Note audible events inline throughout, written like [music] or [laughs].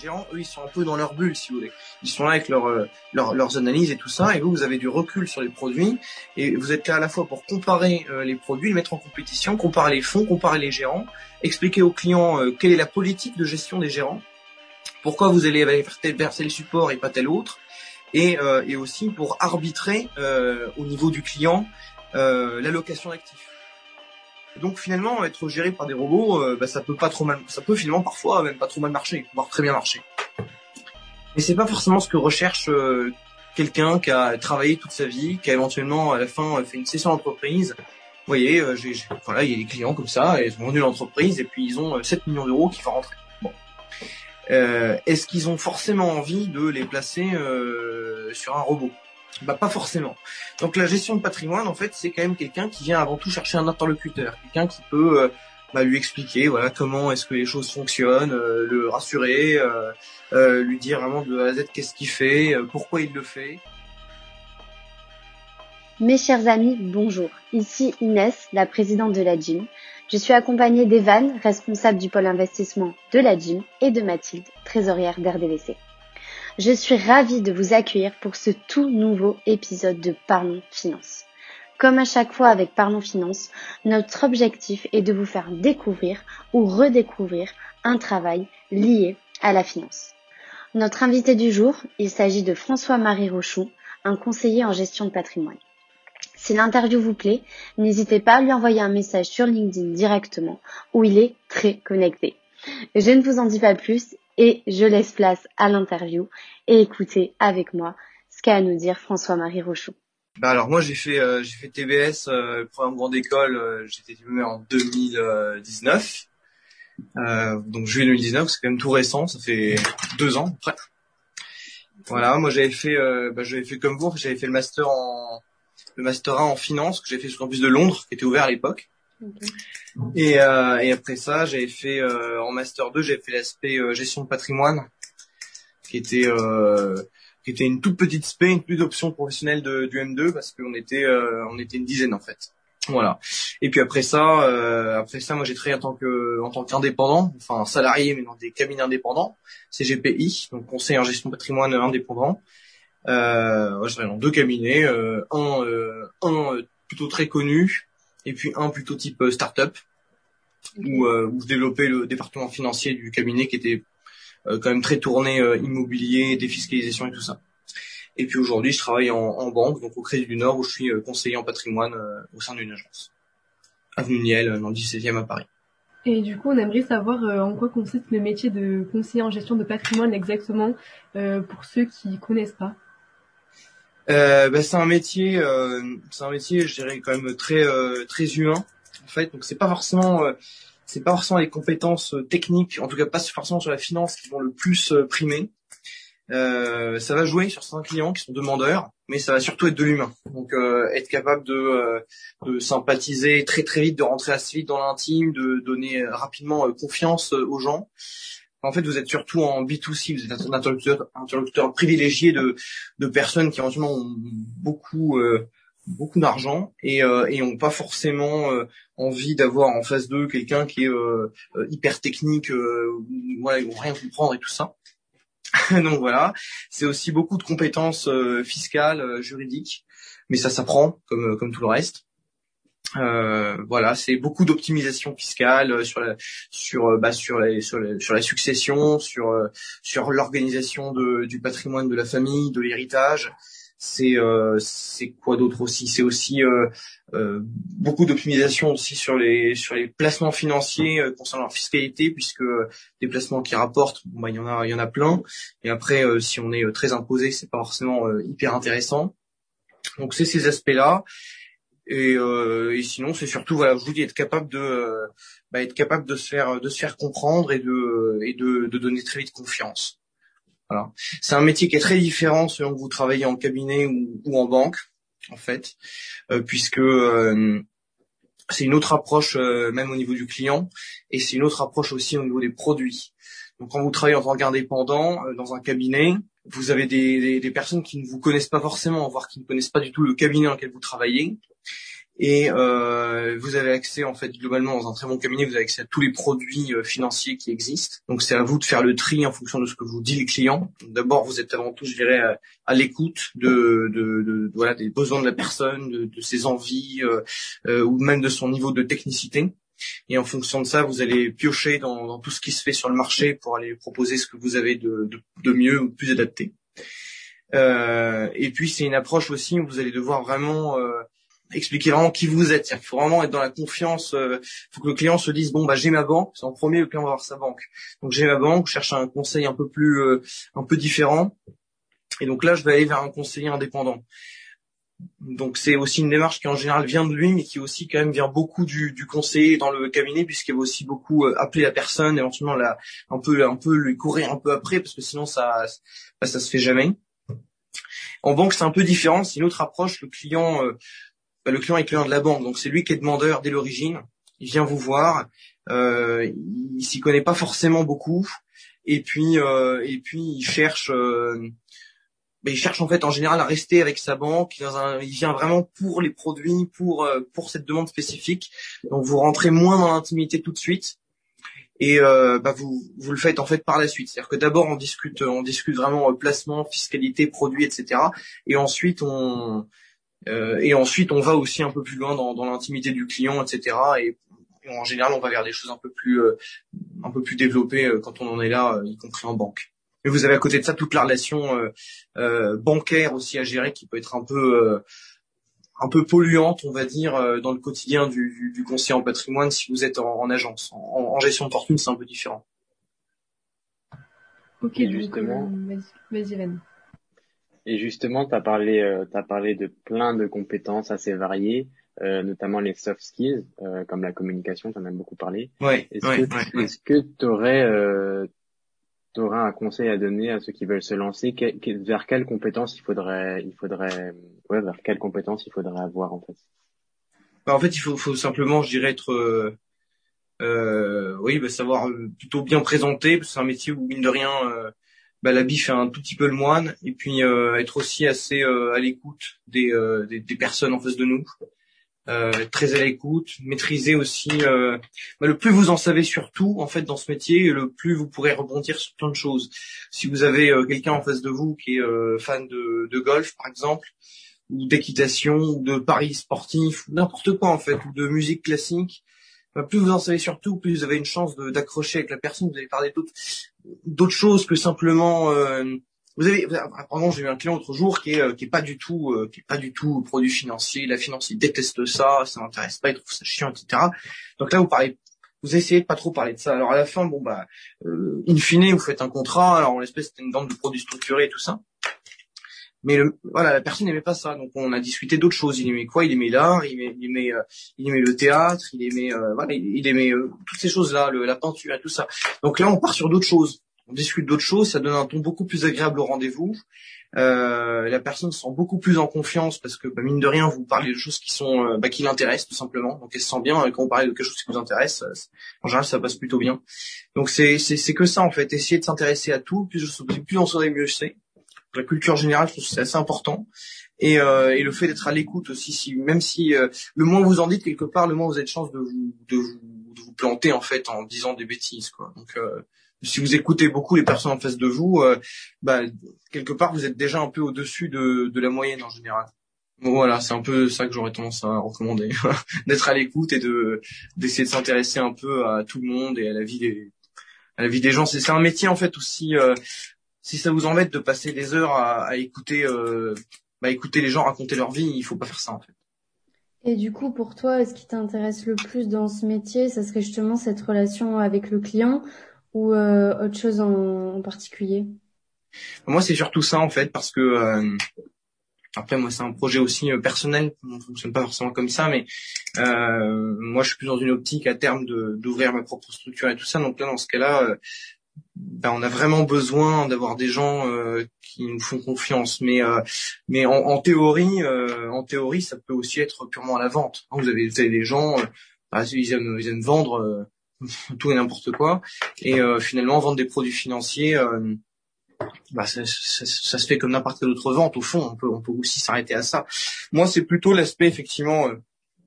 gérants, eux, ils sont un peu dans leur bulle, si vous voulez. Ils sont là avec euh, leur- leurs analyses et tout ça, et vous, vous avez du recul sur les produits, et vous êtes là à la fois pour comparer euh, les produits, les mettre en compétition, comparer les fonds, comparer les gérants, expliquer aux clients euh, quelle est la politique de gestion des gérants, pourquoi vous allez faire tel- support et pas tel autre, et, et aussi pour arbitrer au niveau du client l'allocation d'actifs. Donc finalement, être géré par des robots, euh, bah, ça peut pas trop mal, ça peut finalement parfois même pas trop mal marcher, voire très bien marcher. Mais c'est pas forcément ce que recherche euh, quelqu'un qui a travaillé toute sa vie, qui a éventuellement à la fin euh, fait une session d'entreprise. Vous voyez, euh, j'ai, voilà, il y a des clients comme ça, ils ont vendu l'entreprise et puis ils ont euh, 7 millions d'euros qui vont rentrer. Bon. Euh, est-ce qu'ils ont forcément envie de les placer euh, sur un robot? Bah pas forcément. Donc la gestion de patrimoine, en fait, c'est quand même quelqu'un qui vient avant tout chercher un interlocuteur, quelqu'un qui peut euh, bah, lui expliquer voilà comment est-ce que les choses fonctionnent, euh, le rassurer, euh, lui dire vraiment de A à Z qu'est-ce qu'il fait, pourquoi il le fait. Mes chers amis, bonjour. Ici Inès, la présidente de la gym. Je suis accompagnée d'Evan, responsable du pôle investissement de la gym, et de Mathilde, trésorière d'RDVC. Je suis ravie de vous accueillir pour ce tout nouveau épisode de Parlons Finance. Comme à chaque fois avec Parlons Finance, notre objectif est de vous faire découvrir ou redécouvrir un travail lié à la finance. Notre invité du jour, il s'agit de François-Marie Rochon, un conseiller en gestion de patrimoine. Si l'interview vous plaît, n'hésitez pas à lui envoyer un message sur LinkedIn directement où il est très connecté. Je ne vous en dis pas plus et je laisse place à l'interview et écoutez avec moi ce qu'a à nous dire François-Marie Rochon. Bah alors moi j'ai fait euh, j'ai fait TBS, euh, programme grande école, euh, j'étais diplômé en 2019. Euh, donc juillet 2019, c'est quand même tout récent, ça fait deux ans après. Voilà, moi j'avais fait bah, j'avais fait comme vous, j'avais fait le master en le master 1 en finance que j'avais fait sur le campus de Londres, qui était ouvert à l'époque. Et, euh, et après ça, j'avais fait euh, en master 2, j'avais fait l'aspect euh, gestion de patrimoine, qui était euh, qui était une toute petite spé, une petite option professionnelle de, du M2 parce qu'on était euh, on était une dizaine en fait. Voilà. Et puis après ça, euh, après ça, moi j'ai travaillé en tant que en tant qu'indépendant, enfin salarié mais dans des cabinets indépendants, CGPI, donc conseil en gestion de patrimoine indépendant. Euh, ouais, je travaille dans deux cabinets, un un plutôt très connu et puis un plutôt type euh, start-up où, euh, où je développais le département financier du cabinet qui était euh, quand même très tourné immobilier, défiscalisation et tout ça. Et puis aujourd'hui, je travaille en, en banque, donc au Crédit du Nord, où je suis conseiller en patrimoine euh, au sein d'une agence. Avenue Niel, dans le 17e à Paris. Et du coup, on aimerait savoir euh, en quoi consiste le métier de conseiller en gestion de patrimoine exactement euh, pour ceux qui connaissent pas. Euh, bah, c'est un métier, euh, c'est un métier, je dirais quand même très euh, très humain en fait. Donc c'est pas forcément, euh, c'est pas forcément les compétences techniques, en tout cas pas forcément sur la finance qui vont le plus primer. Euh, ça va jouer sur certains clients qui sont demandeurs, mais ça va surtout être de l'humain. Donc euh, être capable de, euh, de sympathiser très très vite, de rentrer assez vite dans l'intime, de donner rapidement confiance aux gens. En fait, vous êtes surtout en B2C, vous êtes un interlocuteur, privilégié de, personnes qui éventuellement ont beaucoup euh, beaucoup d'argent et, euh, et ont pas forcément euh, envie d'avoir en face d'eux quelqu'un qui est euh, euh, hyper technique, voilà, ils vont rien comprendre et tout ça. [laughs] Donc voilà, c'est aussi beaucoup de compétences fiscales, juridiques, mais ça s'apprend comme comme tout le reste. Euh, voilà, c'est beaucoup d'optimisation fiscale euh, sur la sur euh, bah, sur la sur la, sur la succession, sur sur l'organisation du patrimoine de la famille, de l'héritage. C'est euh, c'est quoi d'autre aussi? C'est aussi euh, beaucoup d'optimisation aussi sur les sur les placements financiers concernant la fiscalité, puisque des placements qui rapportent, bon, bah, il y en a il y en a plein. Et après, si on est très imposé, c'est pas forcément hyper intéressant. Donc c'est ces aspects-là. Et, euh, et sinon, c'est surtout voilà, je vous dis être capable de euh, bah, être capable de se faire de se faire comprendre et de et de, de donner très vite confiance. Voilà. C'est un métier qui est très différent selon que vous travaillez en cabinet ou, ou en banque, en fait, euh, puisque euh, c'est une autre approche euh, même au niveau du client et c'est une autre approche aussi au niveau des produits. Donc quand vous travaillez en tant qu'indépendant euh, dans un cabinet, vous avez des, personnes qui ne vous connaissent pas forcément, voire qui ne connaissent pas du tout le cabinet dans lequel vous travaillez. et euh, vous avez accès en fait globalement dans un très bon cabinet, vous avez accès à tous les produits euh, financiers qui existent. Donc c'est à vous de faire le tri en fonction de ce que vous dit le client. D'abord, vous êtes avant tout, je dirais, à, l'écoute de, de, voilà des besoins de la personne, de, ses envies euh, ou même de son niveau de technicité. Et en fonction de ça, vous allez piocher dans, dans, tout ce qui se fait sur le marché pour aller proposer ce que vous avez de, de, mieux ou plus adapté. Euh, et puis c'est une approche aussi où vous allez devoir vraiment euh, expliquer vraiment qui vous êtes. Il faut vraiment être dans la confiance. Il euh, faut que le client se dise bon bah j'ai ma banque. C'est en premier le client va avoir sa banque. Donc j'ai ma banque. Je cherche un conseil un peu plus euh, un peu différent. Et donc là je vais aller vers un conseiller indépendant. Donc c'est aussi une démarche qui en général vient de lui, mais qui aussi quand même vient beaucoup du, du conseiller dans le cabinet, puisqu'il va aussi beaucoup euh, appeler la personne, éventuellement la, un peu un peu lui courir un peu après, parce que sinon ça bah, ça se fait jamais. En banque c'est un peu différent, c'est une autre approche. Le client bah, le client est client de la banque, donc c'est lui qui est demandeur dès l'origine. Il vient vous voir, euh, il s'y connaît pas forcément beaucoup, et puis euh, et puis il cherche, euh, il cherche en fait en général à rester avec sa banque. il vient vraiment pour les produits, pour euh, pour cette demande spécifique. Donc vous rentrez moins dans l'intimité tout de suite et euh, bah vous vous le faites en fait par la suite. C'est-à-dire que d'abord on discute on discute vraiment placement, fiscalité, produits, etc. Et ensuite on euh, et ensuite, on va aussi un peu plus loin dans, dans l'intimité du client, etc. Et, en général, on va vers des choses un peu plus, euh, un peu plus développées euh, quand on en est là, y compris en banque. Et vous avez à côté de ça toute la relation bancaire aussi à gérer qui peut être un peu un peu polluante, on va dire, dans le quotidien du, du, conseiller en patrimoine si vous êtes en, agence. En, gestion de fortune, c'est un peu différent. Ok, justement. Vas-y, vas et justement, tu as parlé, euh, as parlé de plein de compétences assez variées, euh, notamment les soft skills, euh, comme la communication, tu en as beaucoup parlé. Ouais, est-ce que tu aurais, euh, aurais un conseil à donner à ceux qui veulent se lancer. Vers quelles compétences il faudrait, il faudrait, vers quelles compétences il faudrait avoir en fait? Bah, En fait, il faut, simplement, je dirais, être euh, oui, bah, savoir plutôt bien présenter, c'est un métier où mine de rien, bah, l'habit fait un tout petit peu le moine. Et puis euh, être aussi assez euh, à l'écoute euh, des, des, personnes en face de nous, très à l'écoute, maîtriser aussi. Bah, le plus vous en savez surtout en fait dans ce métier, le plus vous pourrez rebondir sur plein de choses. Si vous avez quelqu'un en face de vous qui est fan de, de golf par exemple, ou d'équitation, ou de paris sportif, ou n'importe quoi en fait, ou de musique classique, bah, plus vous en savez surtout, plus vous avez une chance d'accrocher avec la personne. Vous allez parler d'autres d'autres choses que simplement. Euh, vous avez, par j'ai eu un client l'autre jour qui est euh, qui est pas du tout euh, qui est pas du tout produit financier. La finance, il déteste ça, ça n'intéresse pas, il trouve ça chiant, etc. Donc là, vous parlez, vous essayez de pas trop parler de ça. Alors à la fin, bon bah, in fine, vous faites un contrat. Alors en l'espèce, c'était une vente de produits structurés et tout ça. Mais le, voilà, la personne n'aimait pas ça. Donc on a discuté d'autres choses. Il aimait quoi? Il aimait l'art, il aimait, il aimait, euh, il aimait le théâtre, il aimait, euh, voilà, il aimait euh, toutes ces choses-là, la peinture et tout ça. Donc là, on part sur d'autres choses. On discute d'autres choses. Ça donne un ton beaucoup plus agréable au rendez-vous. la personne se sent beaucoup plus en confiance parce que bah, mine de rien, vous parlez de choses qui sont, bah, qui l'intéressent tout simplement. Donc elle se sent bien quand vous parlez de quelque chose qui vous intéresse. en général, ça passe plutôt bien. Donc c'est c'est que ça en fait. Essayer de s'intéresser à tout. Plus, plus on saurait mieux c'est la culture générale, je trouve que c'est assez important. Et, euh, et le fait d'être à l'écoute aussi, si, même si euh, le moins vous en dites quelque part, le moins vous avez de chance de vous, vous planter en fait en disant des bêtises. Quoi. Donc euh, si vous écoutez beaucoup les personnes en face de vous, euh, bah, quelque part vous êtes déjà un peu au-dessus de, de la moyenne en général. Bon, voilà, c'est un peu ça que j'aurais tendance à recommander, [laughs] d'être à l'écoute et de d'essayer de s'intéresser un peu à tout le monde et à la vie des à la vie des gens. C'est un métier en fait aussi euh, si ça vous embête de passer des heures à, écouter, euh, bah, écouter les gens raconter leur vie, il faut pas faire ça en fait. Et du coup, pour toi, ce qui t'intéresse le plus dans ce métier, ça serait justement cette relation avec le client ou euh, autre chose en, particulier? Moi, c'est surtout ça en fait, parce que euh, après, moi, c'est un projet aussi personnel. On ne fonctionne pas forcément comme ça, mais moi, je suis plus dans une optique à terme d'ouvrir ma propre structure et tout ça. Donc là, dans ce cas-là, ben, on a vraiment besoin d'avoir des gens euh, qui nous font confiance. Mais euh, mais en, théorie, euh, en théorie, ça peut aussi être purement à la vente. Vous avez, vous avez des gens, bah, ils, aiment, ils aiment vendre [laughs] tout et n'importe quoi, et finalement vendre des produits financiers. Bah, ça, se fait comme n'importe quelle autre vente. Au fond, on peut, on peut aussi s'arrêter à ça. Moi, c'est plutôt l'aspect effectivement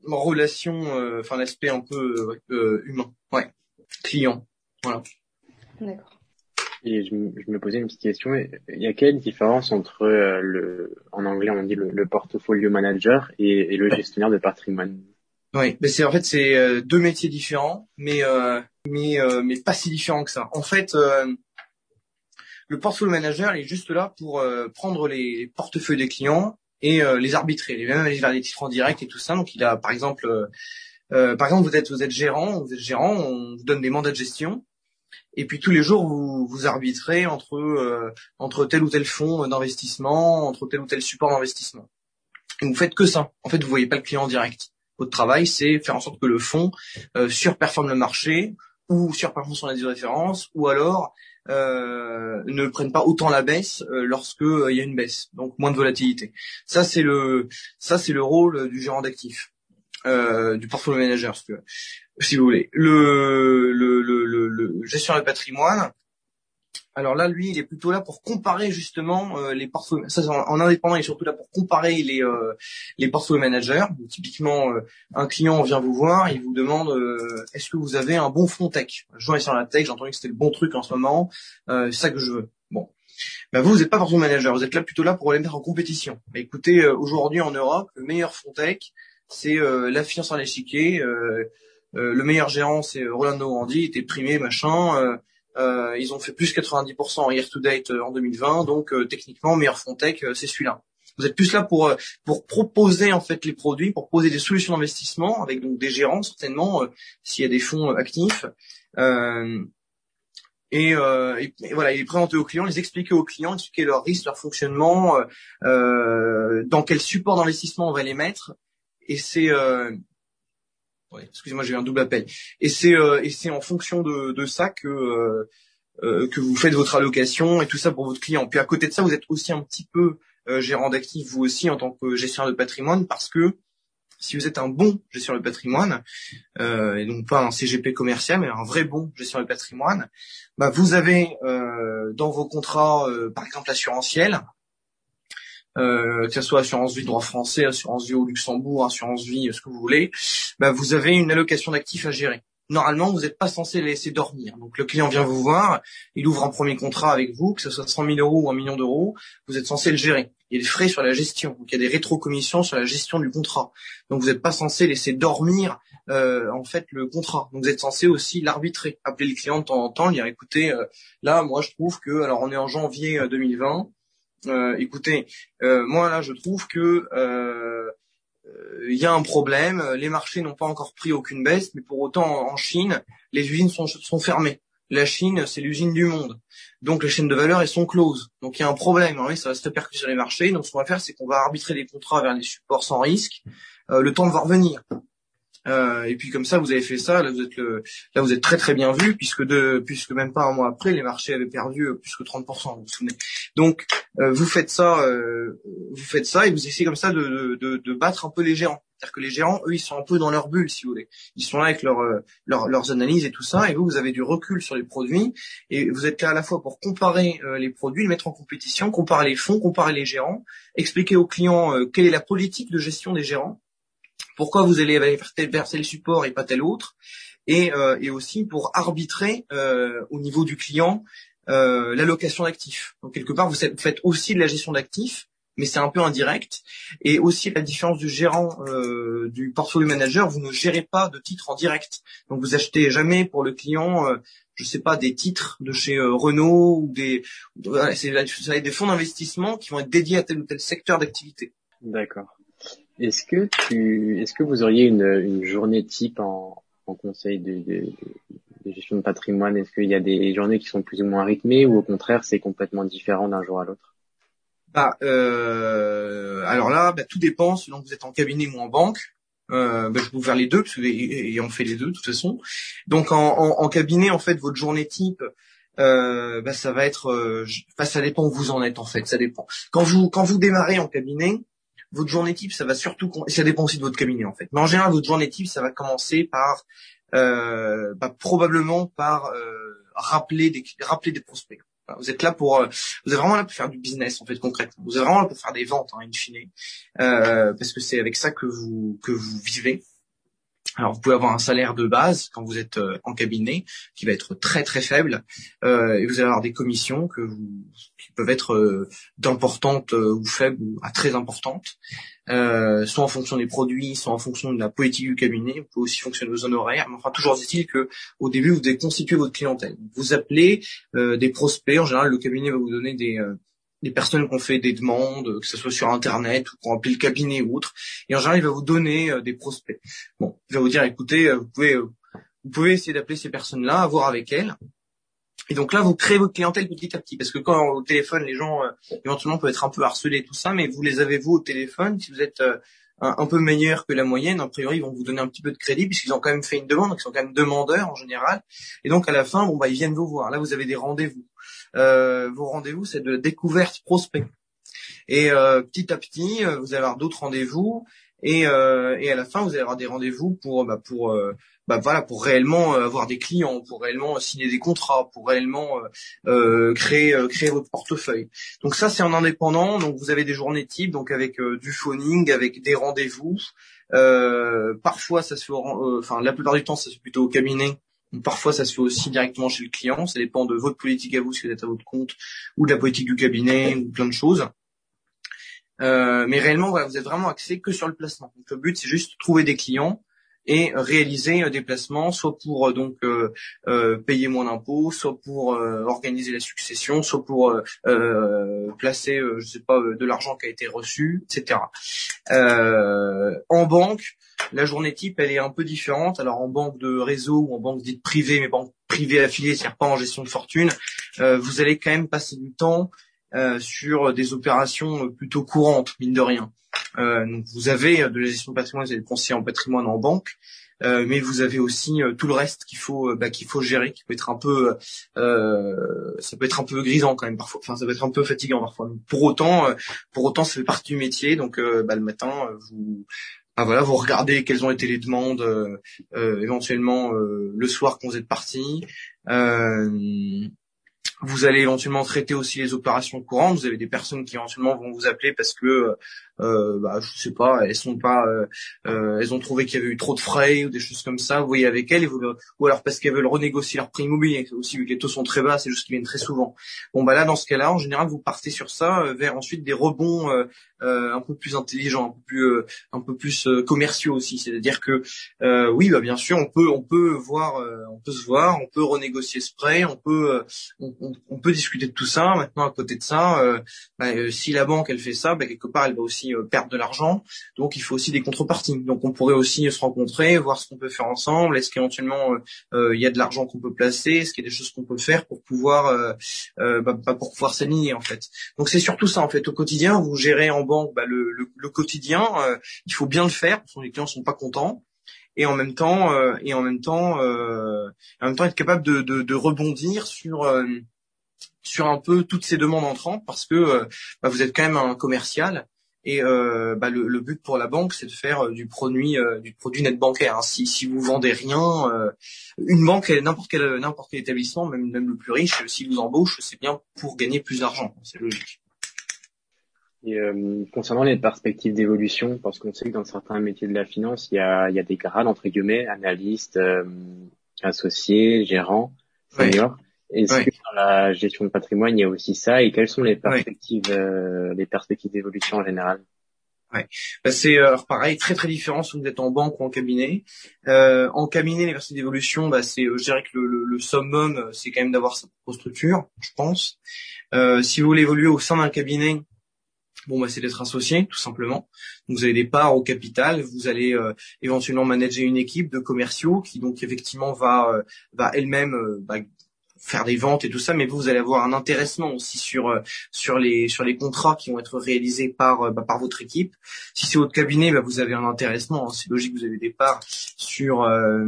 relation, enfin l'aspect un peu humain, ouais, client, voilà. D'accord. Et je, me- je me posais une petite question. Il y a quelle différence entre euh, le, en anglais on dit le, le portfolio manager et, et le gestionnaire de patrimoine? Oui, mais c'est en fait c'est euh, deux métiers différents, mais euh, mais euh, mais pas si différents que ça. En fait, euh, le portfolio manager il est juste là pour euh, prendre les portefeuilles des clients et euh, les arbitrer, les même aller vers les titres en direct et tout ça. Donc il a par exemple par exemple vous êtes vous êtes gérant, vous êtes gérant, on vous donne des mandats de gestion. Et puis tous les jours, vous vous arbitrez entre euh, entre tel ou tel fonds d'investissement, entre tel ou tel support d'investissement. Et vous faites que ça. En fait, vous voyez pas le client en direct. Votre travail, c'est faire en sorte que le fonds euh, surperforme le marché ou surperforme son indice de référence, ou alors euh, ne prenne pas autant la baisse euh, lorsque euh, y a une baisse, donc moins de volatilité. Ça c'est le ça c'est le rôle du gérant d'actifs, euh, du portfolio manager, si, vous voulez. Le le, le, le, le gestionnaire de patrimoine. Alors là, lui, il est plutôt là pour comparer justement euh, les portfolios. Ça, en, en indépendant, il est surtout là pour comparer les euh, les portfolio managers. Typiquement, euh, un client vient vous voir, il vous demande euh, est-ce que vous avez un bon fonds tech? Je sur la tech, j'ai entendu que c'était le bon truc en ce moment, euh, c'est ça que je veux. Bon. Ben vous, vous n'êtes pas portfolio manager, vous êtes là plutôt là pour les mettre en compétition. Mais écoutez, euh, aujourd'hui en Europe, le meilleur fonds tech, c'est euh, la finance en l'échiquier. Euh, euh, le meilleur gérant, c'est Rolando Grandi, il était primé, machin. Ils ont fait plus 90% en year to date en 2020, donc techniquement meilleur fonds tech, euh, c'est celui-là. Vous êtes plus là pour pour proposer en fait les produits, pour proposer des solutions d'investissement avec donc des gérants certainement s'il y a des fonds actifs. Euh, et, euh, et- et voilà, les présenter aux clients, les expliquer aux clients, expliquer leurs risques, leur fonctionnement, dans quel support d'investissement on va les mettre. Et c'est euh, ouais, excusez-moi, j'ai eu un double appel. Et c'est euh, et c'est en fonction de, de ça que euh, que vous faites votre allocation et tout ça pour votre client. Puis à côté de ça, vous êtes aussi un petit peu gérant d'actifs vous aussi en tant que gestionnaire de patrimoine parce que si vous êtes un bon gestionnaire de patrimoine euh, et donc pas un CGP commercial mais un vrai bon gestionnaire de patrimoine, bah vous avez euh, dans vos contrats euh, par exemple assurantiel euh, que ce soit assurance vie droit français, assurance vie au Luxembourg, assurance vie, ce que vous voulez, bah, vous avez une allocation d'actifs à gérer. Normalement, vous n'êtes pas censé laisser dormir. Donc le client vient vous voir, il ouvre un premier contrat avec vous, que ce soit 100 000 euros ou un million d'euros, vous êtes censé le gérer. Il y a des frais sur la gestion, donc il y a des rétrocommissions sur la gestion du contrat. Donc vous n'êtes pas censé laisser dormir euh, en fait le contrat. Donc vous êtes censé aussi l'arbitrer, appeler le client de temps en temps, dire écoutez, euh, là moi je trouve que, alors on est en janvier euh, 2020, euh, écoutez, euh, moi là je trouve que euh, euh, il y a un problème, les marchés n'ont pas encore pris aucune baisse, mais pour autant en Chine, les usines sont, fermées. La Chine, c'est l'usine du monde. Donc les chaînes de valeur, elles sont closes. Donc il y a un problème, hein, ça va se répercuter sur les marchés. Donc ce qu'on va faire, c'est qu'on va arbitrer des contrats vers les supports sans risque, euh, le temps de voir revenir. Euh, et puis comme ça, vous avez fait ça. Là, vous êtes le, là, vous êtes très très bien vu, puisque de, puisque même pas un mois après, les marchés avaient perdu euh, plus que 30%. Vous vous souvenez. Donc euh, vous faites ça, euh, vous faites ça, et vous essayez comme ça de, de, de battre un peu les gérants. C'est-à-dire que les gérants, eux, ils sont un peu dans leur bulle, si vous voulez. Ils sont là avec leur, euh, leur- leurs analyses et tout ça, et vous, vous avez du recul sur les produits, et vous êtes là à la fois pour comparer euh, les produits, les mettre en compétition, comparer les fonds, comparer les gérants, expliquer aux clients euh, quelle est la politique de gestion des gérants, pourquoi vous allez vers tel support et pas tel autre, et, euh, et aussi pour arbitrer euh, au niveau du client euh, l'allocation d'actifs. Donc quelque part, vous faites aussi de la gestion d'actifs, mais c'est un peu indirect. Et aussi la différence du gérant euh, du portfolio manager, vous ne gérez pas de titres en direct. Donc vous achetez jamais pour le client, euh, je sais pas, des titres de chez euh, Renault ou des, c'est des fonds d'investissement qui vont être dédiés à tel ou tel secteur d'activité. D'accord. Est-ce que tu, est-ce que vous auriez une, une journée type en, en conseil de, de, de gestion de patrimoine? Est-ce qu'il y a des journées qui sont plus ou moins rythmées ou au contraire c'est complètement différent d'un jour à l'autre? Bah, euh, alors là, bah, tout dépend selon que vous êtes en cabinet ou en banque. Euh, bah, je peux vous faire les deux, parce que et, et on fait les deux de toute façon. Donc en, en, en cabinet, en fait, votre journée type, euh, bah, ça va être, euh, bah, ça dépend où vous en êtes en fait, ça dépend. Quand vous quand vous démarrez en cabinet, votre journée type, ça va surtout, ça dépend aussi de votre cabinet en fait. Mais en général, votre journée type, ça va commencer par, euh, bah, probablement par euh, rappeler des rappeler des prospects. Vous êtes là pour, euh, vous êtes vraiment là pour faire du business en fait concrètement. Vous êtes vraiment là pour faire des ventes, hein, in fine, euh, parce que c'est avec ça que vous que vous vivez. Alors vous pouvez avoir un salaire de base quand vous êtes euh, en cabinet qui va être très très faible euh, et vous allez avoir des commissions que vous, qui peuvent être euh, d'importantes euh, ou faibles ou à très importantes, euh, soit en fonction des produits, soit en fonction de la politique du cabinet. Vous pouvez aussi fonctionner aux honoraires. Mais enfin toujours est-il que au début vous devez constituer votre clientèle. Vous appelez des prospects. En général le cabinet va vous donner des des personnes qui ont fait des demandes, que ce soit sur Internet ou pour appeler le cabinet ou autre. Et en général, il va vous donner euh, des prospects. Bon, il va vous dire, écoutez, euh, vous pouvez, euh, vous pouvez essayer d'appeler ces personnes-là, voir avec elles. Et donc là, vous créez votre clientèle petit à petit, parce que quand au téléphone, les gens éventuellement peuvent être un peu harcelés, tout ça, mais vous les avez vous au téléphone. Si vous êtes un, peu meilleur que la moyenne, a priori, ils vont vous donner un petit peu de crédit puisqu'ils ont quand même fait une demande, donc ils sont quand même demandeurs en général. Et donc à la fin, bon bah ils viennent vous voir. Là, vous avez des rendez-vous. Euh, vos rendez-vous, c'est de découverte prospect. Et euh, petit à petit, euh, vous allez avoir d'autres rendez-vous et, euh, et à la fin, vous allez avoir des rendez-vous pour bah, pour euh, bah, voilà pour réellement avoir des clients, pour réellement signer des contrats, pour réellement euh, créer créer votre portefeuille. Donc ça, c'est en indépendant. Donc vous avez des journées types, donc avec du phoning, avec des rendez-vous. parfois, ça se fait, enfin la plupart du temps, ça se fait plutôt au cabinet Parfois, ça se fait aussi directement chez le client. Ça dépend de votre politique à vous, si vous êtes à votre compte, ou de la politique du cabinet, ou plein de choses. Euh, mais réellement, vous êtes vraiment axé que sur le placement. Donc, le but, c'est juste trouver des clients et réaliser euh, des placements, soit pour euh, donc euh, payer moins d'impôts, soit pour organiser la succession, soit pour placer, je sais pas, de l'argent qui a été reçu, etc. en banque, la journée type, elle est un peu différente. Alors en banque de réseau ou en banque dite privée, mais banque privée affiliée, c'est-à-dire pas en gestion de fortune, vous allez quand même passer du temps sur des opérations plutôt courantes, mine de rien. Euh, donc vous avez euh, de la gestion de patrimoine, vous avez le conseiller en patrimoine en banque, euh, mais vous avez aussi tout le reste qu'il faut bah, qu'il faut gérer, qui peut être un peu ça peut être un peu grisant quand même parfois. Enfin ça peut être un peu fatigant parfois. pour autant pour autant ça fait partie du métier. Donc bah, le matin vous ah, voilà, vous regardez quelles ont été les demandes éventuellement le soir quand vous êtes parti. Vous allez éventuellement traiter aussi les opérations courantes. Vous avez des personnes qui éventuellement vont vous appeler parce que euh, bah, je sais pas, elles sont pas, euh, euh, elles ont trouvé qu'il y avait eu trop de frais ou des choses comme ça. Vous voyez avec elles, ou alors parce qu'elles veulent renégocier leur prix immobilier. Aussi vu que les taux sont très bas, c'est juste qu'ils viennent très souvent. Bon bah là, dans ce cas-là, en général, vous partez sur ça euh, vers ensuite des rebonds euh, un peu plus intelligents, un peu plus, un peu plus commerciaux aussi. C'est-à-dire que oui, bah bien sûr, on peut, on peut voir, on peut se voir, on peut renégocier ce prêt, on peut, on, on, peut discuter de tout ça. Maintenant, à côté de ça, bah, si la banque elle fait ça, bah, quelque part, elle va aussi euh, de l'argent. Donc il faut aussi des contreparties. Donc on pourrait aussi se rencontrer, voir ce qu'on peut faire ensemble. Est-ce qu'éventuellement euh, euh, il y a de l'argent qu'on peut placer? Est-ce qu'il y a des choses qu'on peut faire pour pouvoir bah, bah, pour pouvoir s'aligner en fait? Donc c'est surtout ça en fait au quotidien. Vous gérez en banque bah, le, le, quotidien. il faut bien le faire parce que les clients sont pas contents et en même temps et en même temps en même temps être capable de, de, de rebondir sur sur un peu toutes ces demandes entrantes parce que bah, vous êtes quand même un commercial et euh, bah, le, le, but pour la banque, c'est de faire euh, du produit, euh, du produit net bancaire. Hein. Si, si vous vendez rien, euh, une banque, n'importe quel, n'importe quel établissement, même, même le plus riche, s'il vous embauche, c'est bien pour gagner plus d'argent. C'est logique. Et, concernant les perspectives d'évolution, parce qu'on sait que dans certains métiers de la finance, il y a, il y a des grades entre guillemets, analystes, associés, gérants, seniors. Est-ce que dans la gestion de patrimoine, il y a aussi ça et quelles sont les perspectives, euh, les perspectives d'évolution en général? Ouais. Bah, c'est euh, pareil, très très différent si vous êtes en banque ou en cabinet. Euh, en cabinet, les perspectives d'évolution, bah, c'est, je dirais que le, le, summum, c'est quand même d'avoir sa propre structure, je pense. si vous voulez évoluer au sein d'un cabinet, bon bah c'est d'être associé tout simplement. Donc, vous avez des parts au capital, vous allez éventuellement manager une équipe de commerciaux qui donc effectivement va va elle-même bah, faire des ventes et tout ça, mais vous, vous allez avoir un intéressement aussi sur euh, sur les sur les contrats qui vont être réalisés par euh, bah, par votre équipe. Si c'est votre cabinet, bah, vous avez un intéressement. Hein. C'est logique, vous avez des parts sur euh,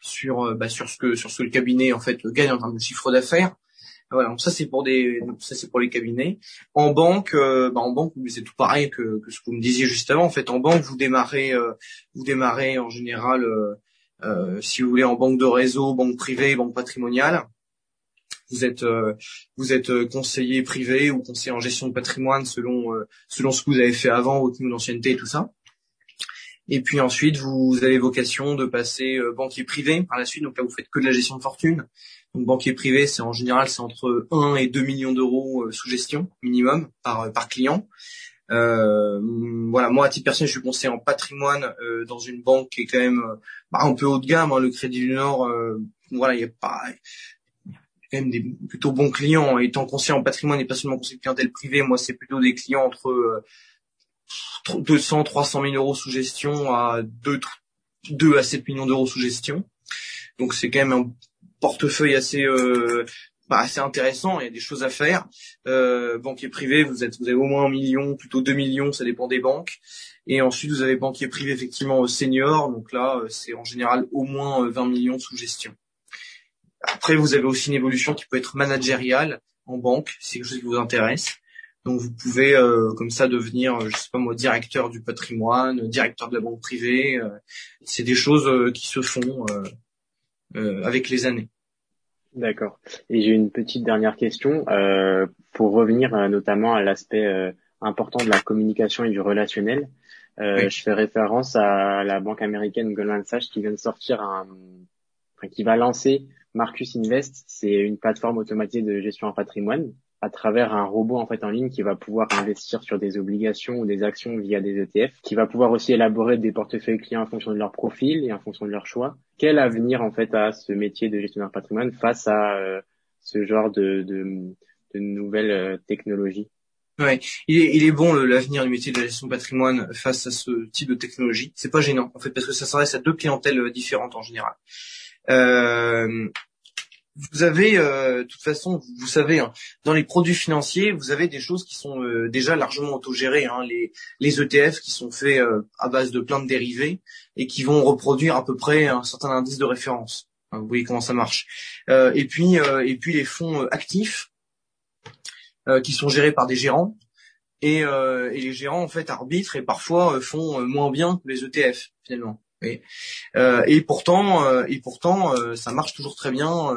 sur bah, sur ce que sur ce que le cabinet en fait gagne en termes de chiffre d'affaires. Voilà, donc ça c'est pour des ça c'est pour les cabinets. En banque, bah, en banque c'est tout pareil que, que, ce que vous me disiez juste avant. En fait, en banque vous démarrez vous démarrez en général euh, si vous voulez en banque de réseau, banque privée, banque patrimoniale. Vous êtes euh, vous êtes euh, conseiller privé ou conseiller en gestion de patrimoine selon selon ce que vous avez fait avant, votre niveau d'ancienneté et tout ça. Et puis ensuite, vous avez vocation de passer banquier privé par la suite. Donc là, vous faites que de la gestion de fortune. Donc banquier privé, c'est en général c'est entre 1 et 2 millions d'euros sous gestion minimum par par client. Euh, voilà, moi à titre personnel, je suis conseiller en patrimoine euh, dans une banque qui est quand même euh, bah, un peu haut de gamme, hein, le Crédit du Nord. voilà, il y a pas quand même des plutôt bons clients. Étant conseiller en patrimoine et pas seulement conseiller clientèle privée, moi c'est plutôt des clients entre 200, 300 000 euros sous gestion à 2, 2 à 7 millions d'euros sous gestion. Donc c'est quand même un portefeuille assez euh, assez intéressant, il y a des choses à faire. Euh, banquier privé, vous êtes, vous avez au moins un million, plutôt deux millions, ça dépend des banques. Et ensuite, vous avez banquier privé effectivement senior, donc là, euh, c'est en général au moins 20 euh, millions sous gestion. Après, vous avez aussi une évolution qui peut être managériale en banque, si c'est quelque chose qui vous intéresse. Donc, vous pouvez euh, comme ça devenir, je sais pas moi, directeur du patrimoine, directeur de la banque privée. c'est des choses qui se font avec les années. D'accord. Et j'ai une petite dernière question euh, pour revenir euh, notamment à l'aspect euh, important de la communication et du relationnel. Euh, Je fais référence à la banque américaine Goldman Sachs qui vient de sortir un, enfin, qui va lancer Marcus Invest. C'est une plateforme automatisée de gestion en patrimoine à travers un robot en fait en ligne qui va pouvoir investir sur des obligations ou des actions via des ETF, qui va pouvoir aussi élaborer des portefeuilles clients en fonction de leur profil et en fonction de leur choix. Quel avenir en fait a ce métier de gestionnaire patrimoine face à euh, ce genre de, nouvelles euh, technologies? Il est, bon l'avenir du métier de gestion patrimoine face à ce type de technologie. C'est pas gênant en fait parce que ça s'adresse à deux clientèles euh, différentes en général. Vous avez, euh, de toute façon, vous savez, hein, dans les produits financiers, vous avez des choses qui sont euh, déjà largement autogérées. Hein, les, les ETF qui sont faits euh, à base de plein de dérivés et qui vont reproduire à peu près un certain indice de référence. Hein, vous voyez comment ça marche. et puis, et puis les fonds actifs qui sont gérés par des gérants. Et, et, les gérants en fait arbitrent et parfois font moins bien que les ETF finalement. Euh, et pourtant, euh, et pourtant, euh, ça marche toujours très bien.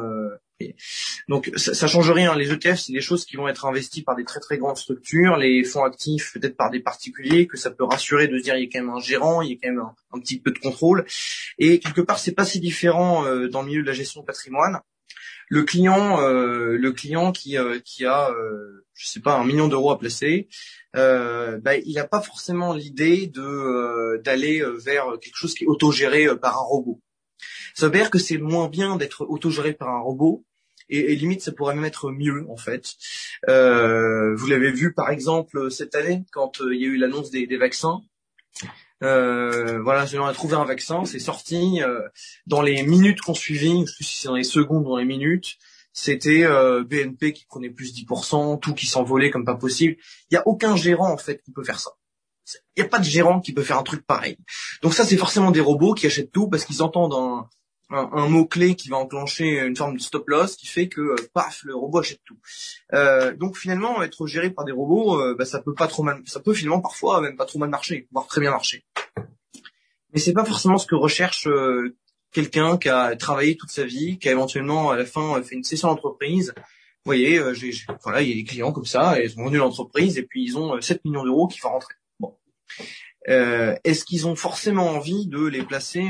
donc ça, ça change rien. Les ETF, c'est des choses qui vont être investies par des très très grandes structures, les fonds actifs peut-être par des particuliers, que ça peut rassurer de se dire il y a quand même un gérant, il y a quand même un, petit peu de contrôle. Et quelque part, c'est pas si différent dans le milieu de la gestion de patrimoine le client, euh, le client qui, euh, qui a, euh, je sais pas, un million d'euros à placer, euh, bah, il n'a pas forcément l'idée de d'aller vers quelque chose qui est autogéré par un robot. Ça veut dire que c'est moins bien d'être autogéré par un robot, et, limite ça pourrait même être mieux en fait. vous l'avez vu par exemple cette année quand il y a eu l'annonce des, des vaccins. Euh, voilà, on a trouvé un vaccin, c'est sorti euh, dans les minutes qu'on suivit, je sais si c'est dans les secondes ou dans les minutes, c'était euh, BNP qui prenait plus 10%, tout qui s'envolait comme pas possible. Il y a aucun gérant en fait qui peut faire ça. Il n'y a pas de gérant qui peut faire un truc pareil. Donc ça, c'est forcément des robots qui achètent tout parce qu'ils entendent un, un, mot clé qui va enclencher une forme de stop loss qui fait que euh, paf le robot achète tout. Euh, donc finalement être géré par des robots, euh, bah, ça peut pas trop mal, ça peut finalement parfois même pas trop mal marcher, voire très bien marcher. Mais c'est pas forcément ce que recherche quelqu'un qui a travaillé toute sa vie, qui a éventuellement à la fin fait une session d'entreprise. Vous voyez, j'ai, voilà, il y a des clients comme ça, ils ont vendu l'entreprise et puis ils ont 7 millions d'euros qui vont rentrer. Bon. Est-ce qu'ils ont forcément envie de les placer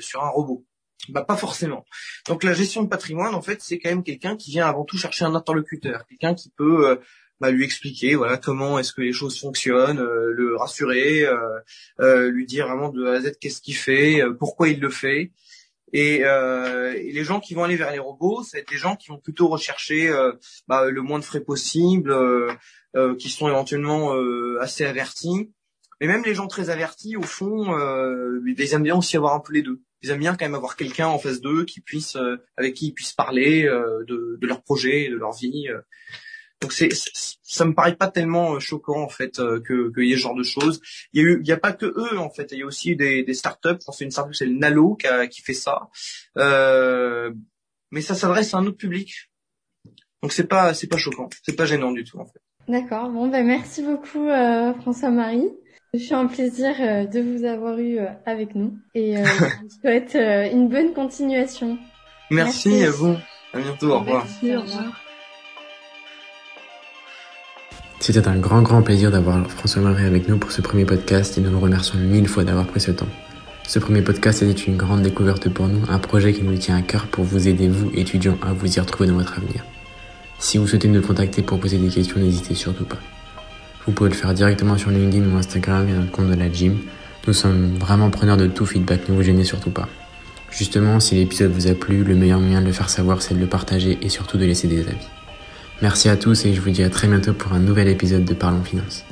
sur un robot? Bah pas forcément. Donc la gestion de patrimoine en fait c'est quand même quelqu'un qui vient avant tout chercher un interlocuteur, quelqu'un qui peut euh, bah, lui expliquer voilà comment est-ce que les choses fonctionnent, euh, le rassurer, euh, lui dire vraiment de A à Z qu'est-ce qu'il fait, pourquoi il le fait. Et, et, les gens qui vont aller vers les robots, c'est des gens qui vont plutôt rechercher bah, le moins de frais possible, qui sont éventuellement assez avertis mais même les gens très avertis, au fond, euh, ils aiment bien aussi avoir un peu les deux. Ils aiment bien quand même avoir quelqu'un en face d'eux qui puisse, euh, avec qui ils puissent parler euh, de, de leur projet, de leur vie. Euh. Donc c'est, ça me paraît pas tellement choquant en fait que qu'il y ait ce genre de choses. Il y a eu, il y a pas que eux en fait. Il y a aussi des, des startups. C'est une startup, c'est le Nalo qui, a, qui fait ça. mais ça s'adresse à un autre public. Donc c'est pas, c'est pas choquant. C'est pas gênant du tout en fait. D'accord. Bon ben merci beaucoup François Marie. Ce fut un plaisir euh, de vous avoir eu euh, avec nous et euh, [laughs] je vous souhaite une bonne continuation. Merci, à vous. À bientôt. Au revoir. Merci, au revoir. C'était un grand grand plaisir d'avoir François Marie avec nous pour ce premier podcast et nous le remercions mille fois d'avoir pris ce temps. Ce premier podcast était une grande découverte pour nous, un projet qui nous tient à cœur pour vous aider, vous, étudiants, à vous y retrouver dans votre avenir. Si vous souhaitez nous contacter pour poser des questions, n'hésitez surtout pas. Vous pouvez le faire directement sur LinkedIn ou Instagram et notre compte de la gym. Nous sommes vraiment preneurs de tout feedback, ne vous gênez surtout pas. Justement, si l'épisode vous a plu, le meilleur moyen de le faire savoir, c'est de le partager et surtout de laisser des avis. Merci à tous et je vous dis à très bientôt pour un nouvel épisode de Parlons Finance.